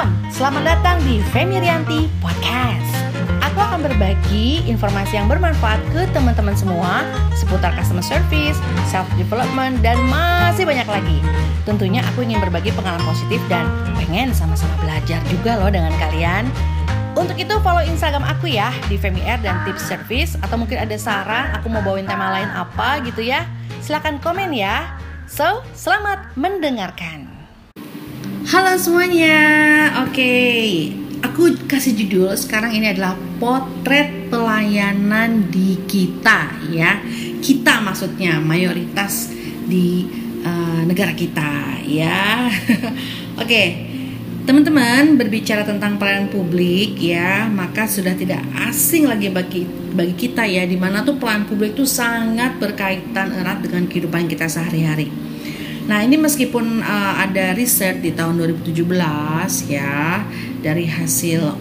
Shalom, selamat datang di Femi Rianti Podcast. Aku akan berbagi informasi yang bermanfaat ke teman-teman semua seputar customer service, self development, dan masih banyak lagi. Tentunya aku ingin berbagi pengalaman positif dan pengen sama-sama belajar juga loh dengan kalian. Untuk itu follow Instagram aku ya di Femi Air dan Tips Service atau mungkin ada saran aku mau bawain tema lain apa gitu ya. Silahkan komen ya. So, selamat mendengarkan. Halo semuanya, oke. Aku kasih judul sekarang ini adalah potret pelayanan di kita ya. Kita maksudnya mayoritas di uh, negara kita ya. oke, teman-teman berbicara tentang pelayanan publik ya, maka sudah tidak asing lagi bagi bagi kita ya, di mana tuh pelayanan publik itu sangat berkaitan erat dengan kehidupan kita sehari-hari Nah, ini meskipun uh, ada riset di tahun 2017 ya dari hasil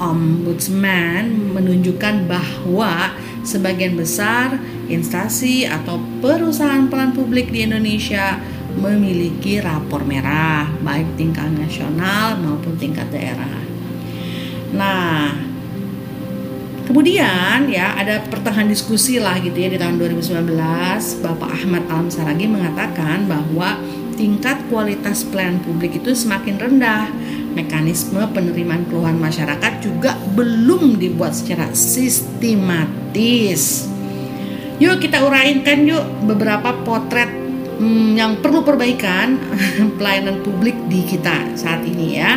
Ombudsman menunjukkan bahwa sebagian besar instansi atau perusahaan peran publik di Indonesia memiliki rapor merah baik tingkat nasional maupun tingkat daerah. Nah, Kemudian ya ada pertengahan diskusi lah gitu ya di tahun 2019 Bapak Ahmad Alam Saragi mengatakan bahwa tingkat kualitas pelayanan publik itu semakin rendah. Mekanisme penerimaan keluhan masyarakat juga belum dibuat secara sistematis. Yuk kita uraikan yuk beberapa potret hmm, yang perlu perbaikan pelayanan publik di kita saat ini ya.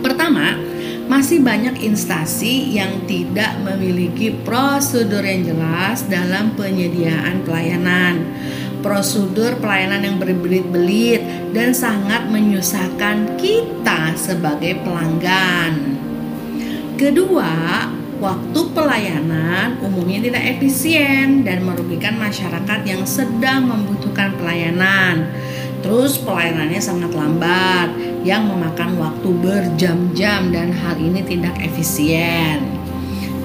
Pertama, masih banyak instansi yang tidak memiliki prosedur yang jelas dalam penyediaan pelayanan. Prosedur pelayanan yang berbelit-belit dan sangat menyusahkan kita sebagai pelanggan. Kedua, waktu pelayanan umumnya tidak efisien dan merugikan masyarakat yang sedang membutuhkan pelayanan. Terus pelayanannya sangat lambat yang memakan waktu berjam-jam dan hal ini tidak efisien.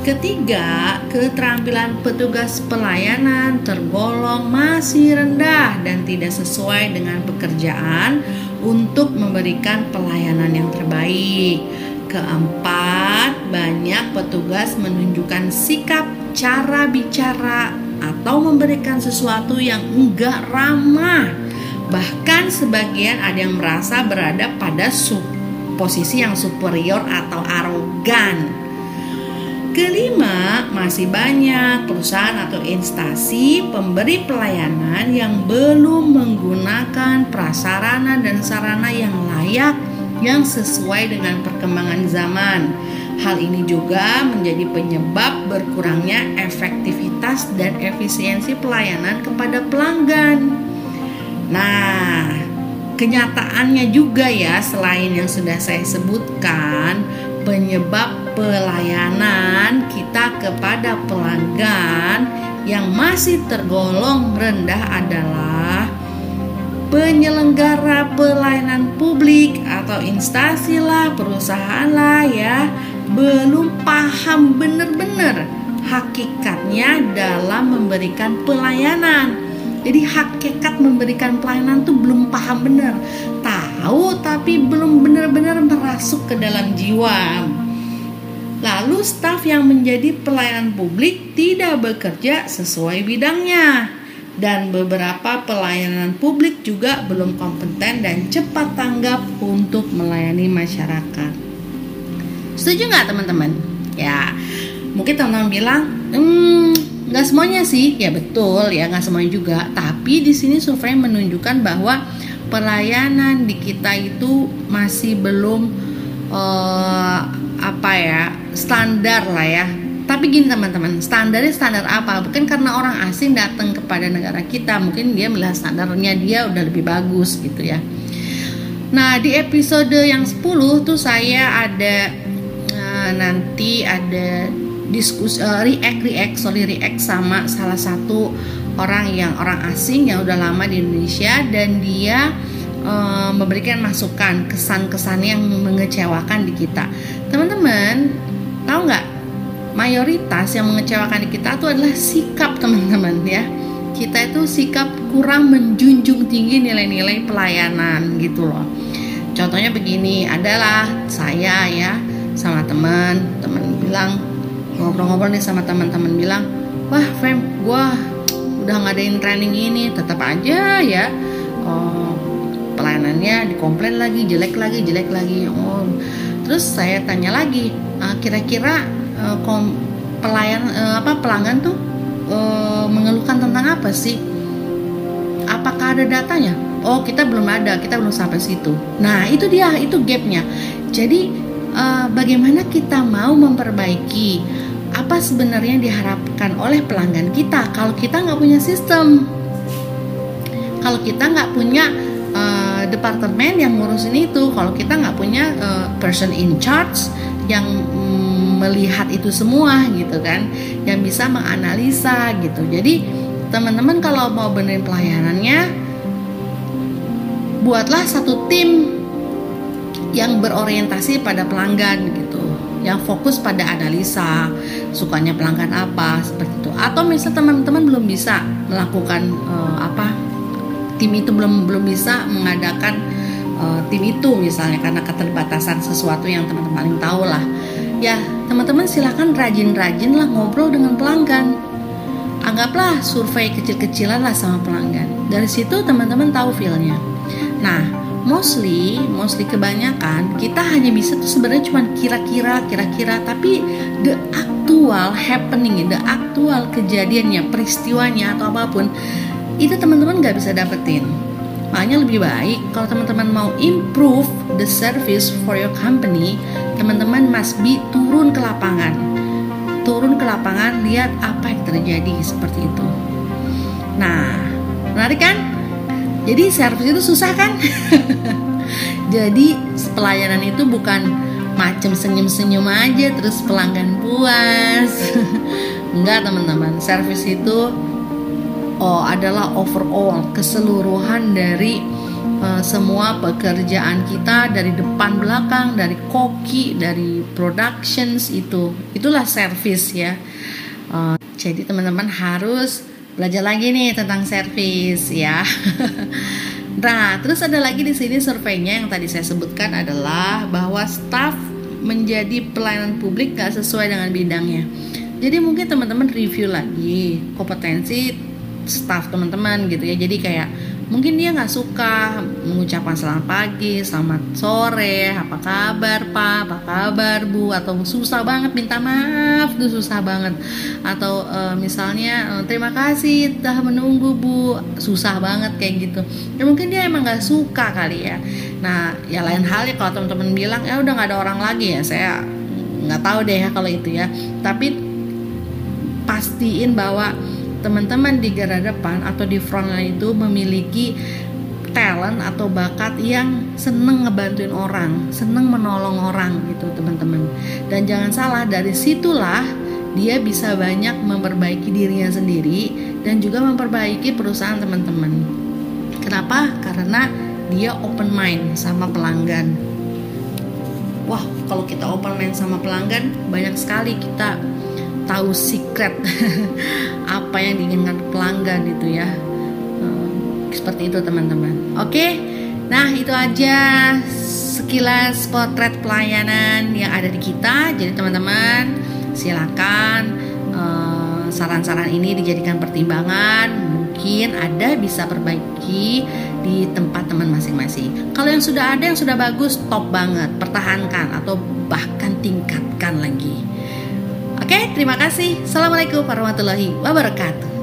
Ketiga, keterampilan petugas pelayanan tergolong masih rendah dan tidak sesuai dengan pekerjaan untuk memberikan pelayanan yang terbaik. Keempat, banyak petugas menunjukkan sikap cara bicara atau memberikan sesuatu yang enggak ramah Bahkan sebagian ada yang merasa berada pada posisi yang superior atau arogan. Kelima, masih banyak perusahaan atau instansi pemberi pelayanan yang belum menggunakan prasarana dan sarana yang layak yang sesuai dengan perkembangan zaman. Hal ini juga menjadi penyebab berkurangnya efektivitas dan efisiensi pelayanan kepada pelanggan. Nah, kenyataannya juga ya selain yang sudah saya sebutkan, penyebab pelayanan kita kepada pelanggan yang masih tergolong rendah adalah penyelenggara pelayanan publik atau instansi lah, perusahaan lah ya, belum paham benar-benar hakikatnya dalam memberikan pelayanan jadi hakikat memberikan pelayanan tuh belum paham benar. Tahu tapi belum benar-benar merasuk ke dalam jiwa. Lalu staf yang menjadi pelayanan publik tidak bekerja sesuai bidangnya. Dan beberapa pelayanan publik juga belum kompeten dan cepat tanggap untuk melayani masyarakat. Setuju nggak teman-teman? Ya, mungkin teman-teman bilang, hmm, nggak semuanya sih ya betul ya nggak semuanya juga. Tapi di sini survei menunjukkan bahwa pelayanan di kita itu masih belum uh, apa ya standar lah ya. Tapi gini teman-teman standarnya standar apa? Bukan karena orang asing datang kepada negara kita mungkin dia melihat standarnya dia udah lebih bagus gitu ya. Nah di episode yang 10 tuh saya ada uh, nanti ada diskus uh, react react sorry react sama salah satu orang yang orang asing yang udah lama di Indonesia dan dia uh, memberikan masukan kesan-kesan yang mengecewakan di kita. Teman-teman tahu nggak? Mayoritas yang mengecewakan di kita itu adalah sikap teman-teman ya. Kita itu sikap kurang menjunjung tinggi nilai-nilai pelayanan gitu loh. Contohnya begini adalah saya ya sama teman teman bilang ngobrol-ngobrol nih sama teman-teman bilang wah Fem gue udah ngadain training ini tetap aja ya oh, pelayanannya dikomplain lagi jelek lagi jelek lagi. Oh terus saya tanya lagi uh, kira-kira uh, kom pelayan uh, apa pelanggan tuh uh, mengeluhkan tentang apa sih? Apakah ada datanya? Oh kita belum ada kita belum sampai situ. Nah itu dia itu gapnya. Jadi uh, bagaimana kita mau memperbaiki apa sebenarnya yang diharapkan oleh pelanggan kita kalau kita nggak punya sistem? Kalau kita nggak punya uh, departemen yang ngurusin itu kalau kita nggak punya uh, person in charge yang um, melihat itu semua gitu kan yang bisa menganalisa gitu. Jadi teman-teman kalau mau benerin pelayanannya buatlah satu tim yang berorientasi pada pelanggan gitu. Yang fokus pada analisa sukanya pelanggan apa seperti itu. Atau misal teman-teman belum bisa melakukan uh, apa tim itu belum belum bisa mengadakan uh, tim itu misalnya karena keterbatasan sesuatu yang teman-teman paling tahu lah. Ya teman-teman silahkan rajin-rajin lah ngobrol dengan pelanggan. Anggaplah survei kecil-kecilan lah sama pelanggan. Dari situ teman-teman tahu feelnya. Nah mostly mostly kebanyakan kita hanya bisa tuh sebenarnya cuma kira-kira kira-kira tapi the actual happening the actual kejadiannya peristiwanya atau apa pun itu teman-teman nggak bisa dapetin. Makanya lebih baik kalau teman-teman mau improve the service for your company teman-teman must be turun ke lapangan. Turun ke lapangan lihat apa yang terjadi seperti itu. Nah menarik kan jadi service itu susah kan? Jadi pelayanan itu bukan macam senyum-senyum aja terus pelanggan puas. Enggak teman-teman. Service itu oh, adalah overall keseluruhan dari uh, semua pekerjaan kita dari depan belakang dari koki dari productions itu. Itulah service ya. Uh, jadi teman-teman harus belajar lagi nih tentang service ya. Nah terus ada lagi di sini surveinya yang tadi saya sebutkan adalah bahwa staff menjadi pelayanan publik gak sesuai dengan bidangnya. Jadi mungkin teman-teman review lagi kompetensi staff teman-teman gitu ya. Jadi kayak mungkin dia nggak suka mengucapkan selamat pagi selamat sore apa kabar pak? Apa kabar bu? Atau susah banget minta maaf tuh susah banget. Atau uh, misalnya uh, terima kasih telah menunggu bu. Susah banget kayak gitu. Ya mungkin dia emang nggak suka kali ya. Nah ya lain hal ya kalau teman-teman bilang ya udah nggak ada orang lagi ya saya nggak tahu deh ya kalau itu ya. Tapi pastiin bahwa teman-teman di garda depan atau di frontline itu memiliki talent atau bakat yang seneng ngebantuin orang, seneng menolong orang gitu teman-teman. Dan jangan salah dari situlah dia bisa banyak memperbaiki dirinya sendiri dan juga memperbaiki perusahaan teman-teman. Kenapa? Karena dia open mind sama pelanggan. Wah, kalau kita open mind sama pelanggan, banyak sekali kita tahu secret apa yang diinginkan pelanggan itu ya. Eh, seperti itu teman-teman. Oke? Nah itu aja sekilas potret pelayanan yang ada di kita. Jadi teman-teman silakan uh, saran-saran ini dijadikan pertimbangan. Mungkin ada bisa perbaiki di tempat teman masing-masing. Kalau yang sudah ada yang sudah bagus top banget. Pertahankan atau bahkan tingkatkan lagi Oke, terima kasih. Assalamualaikum warahmatullahi wabarakatuh.